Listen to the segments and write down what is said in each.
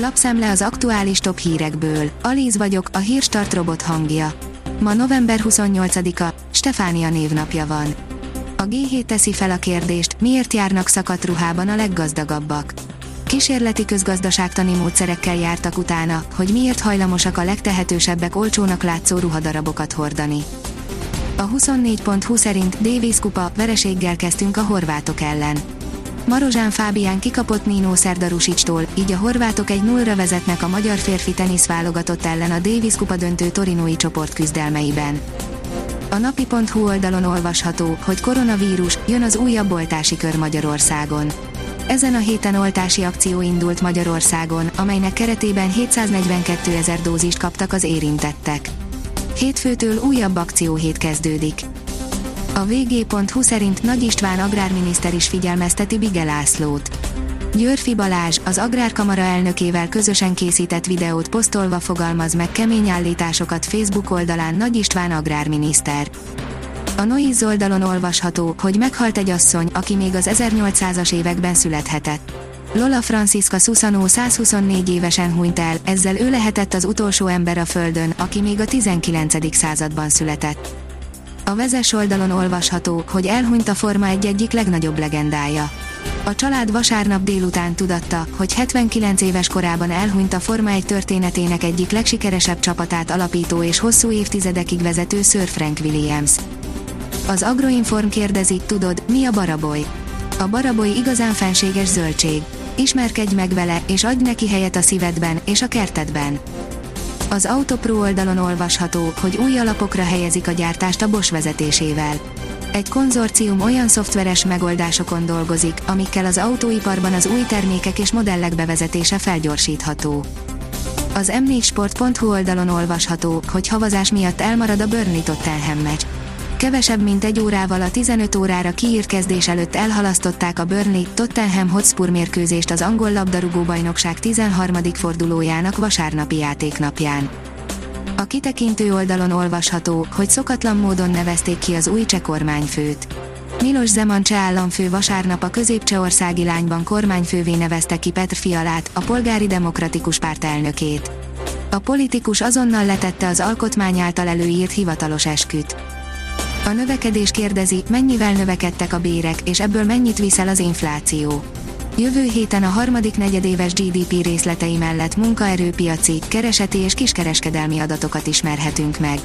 Lapszemle az aktuális top hírekből. Alíz vagyok, a hírstart robot hangja. Ma november 28-a, Stefánia névnapja van. A G7 teszi fel a kérdést, miért járnak szakadt ruhában a leggazdagabbak. Kísérleti közgazdaságtani módszerekkel jártak utána, hogy miért hajlamosak a legtehetősebbek olcsónak látszó ruhadarabokat hordani. A 24.20 szerint Davis kupa vereséggel kezdtünk a horvátok ellen. Marozsán Fábián kikapott Nino Szerdarusicstól, így a horvátok egy nullra vezetnek a magyar férfi teniszválogatott ellen a Davis kupa döntő torinói csoport küzdelmeiben. A napi.hu oldalon olvasható, hogy koronavírus, jön az újabb oltási kör Magyarországon. Ezen a héten oltási akció indult Magyarországon, amelynek keretében 742 ezer dózist kaptak az érintettek. Hétfőtől újabb akcióhét kezdődik. A vg.hu szerint Nagy István agrárminiszter is figyelmezteti Bige Lászlót. Györfi Balázs, az Agrárkamara elnökével közösen készített videót posztolva fogalmaz meg kemény állításokat Facebook oldalán Nagy István agrárminiszter. A Noiz oldalon olvasható, hogy meghalt egy asszony, aki még az 1800-as években születhetett. Lola Francisca Susano 124 évesen hunyt el, ezzel ő lehetett az utolsó ember a Földön, aki még a 19. században született. A vezes oldalon olvasható, hogy elhunyt a Forma egy egyik legnagyobb legendája. A család vasárnap délután tudatta, hogy 79 éves korában elhunyt a Forma egy történetének egyik legsikeresebb csapatát alapító és hosszú évtizedekig vezető Sir Frank Williams. Az Agroinform kérdezi, tudod, mi a baraboly? A baraboly igazán fenséges zöldség. Ismerkedj meg vele, és adj neki helyet a szívedben és a kertedben. Az Autopro oldalon olvasható, hogy új alapokra helyezik a gyártást a Bosch vezetésével. Egy konzorcium olyan szoftveres megoldásokon dolgozik, amikkel az autóiparban az új termékek és modellek bevezetése felgyorsítható. Az m4sport.hu oldalon olvasható, hogy havazás miatt elmarad a Burnley Tottenham meccs. Kevesebb mint egy órával a 15 órára kiírt kezdés előtt elhalasztották a Burnley Tottenham Hotspur mérkőzést az angol labdarúgó bajnokság 13. fordulójának vasárnapi játéknapján. A kitekintő oldalon olvasható, hogy szokatlan módon nevezték ki az új cseh kormányfőt. Milos Zeman cseh államfő vasárnap a középcsehországi lányban kormányfővé nevezte ki Petr Fialát, a polgári demokratikus párt elnökét. A politikus azonnal letette az alkotmány által előírt hivatalos esküt. A növekedés kérdezi, mennyivel növekedtek a bérek, és ebből mennyit viszel az infláció. Jövő héten a harmadik negyedéves GDP részletei mellett munkaerőpiaci, kereseti és kiskereskedelmi adatokat ismerhetünk meg.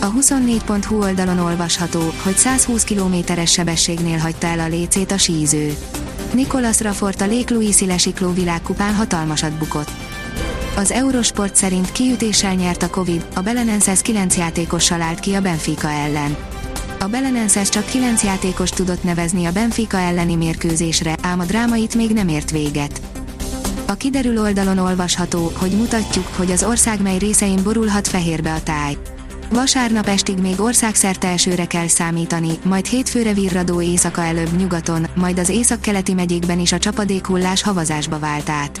A 24.hu oldalon olvasható, hogy 120 km-es sebességnél hagyta el a lécét a síző. Nicolas Raffort a Lake Louise lesikló világkupán hatalmasat bukott. Az Eurosport szerint kiütéssel nyert a Covid, a Belenenses 9 játékossal állt ki a Benfica ellen. A Belenenses csak 9 játékos tudott nevezni a Benfica elleni mérkőzésre, ám a dráma itt még nem ért véget. A kiderül oldalon olvasható, hogy mutatjuk, hogy az ország mely részein borulhat fehérbe a táj. Vasárnap estig még országszerte esőre kell számítani, majd hétfőre virradó éjszaka előbb nyugaton, majd az északkeleti megyékben is a csapadékhullás havazásba vált át.